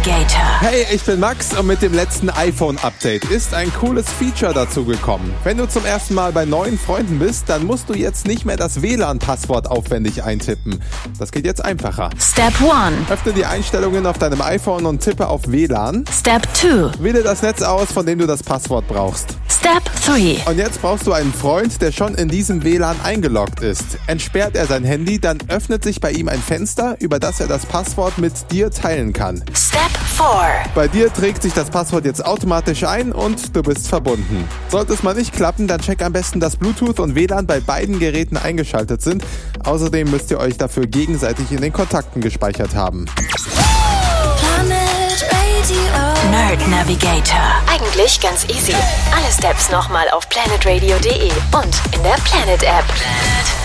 Navigator. Hey, ich bin Max und mit dem letzten iPhone-Update ist ein cooles Feature dazugekommen. Wenn du zum ersten Mal bei neuen Freunden bist, dann musst du jetzt nicht mehr das WLAN-Passwort aufwendig eintippen. Das geht jetzt einfacher. Step 1. Öffne die Einstellungen auf deinem iPhone und tippe auf WLAN. Step 2. Wähle das Netz aus, von dem du das Passwort brauchst. Step 3. Und jetzt brauchst du einen Freund, der schon in diesem WLAN eingeloggt ist. Entsperrt er sein Handy, dann öffnet sich bei ihm ein Fenster, über das er das Passwort mit dir teilen kann. Step 4. Bei dir trägt sich das Passwort jetzt automatisch ein und du bist verbunden. Sollte es mal nicht klappen, dann check am besten, dass Bluetooth und WLAN bei beiden Geräten eingeschaltet sind. Außerdem müsst ihr euch dafür gegenseitig in den Kontakten gespeichert haben. Navigator. Eigentlich ganz easy. Alle Steps nochmal auf planetradio.de und in der Planet App. Planet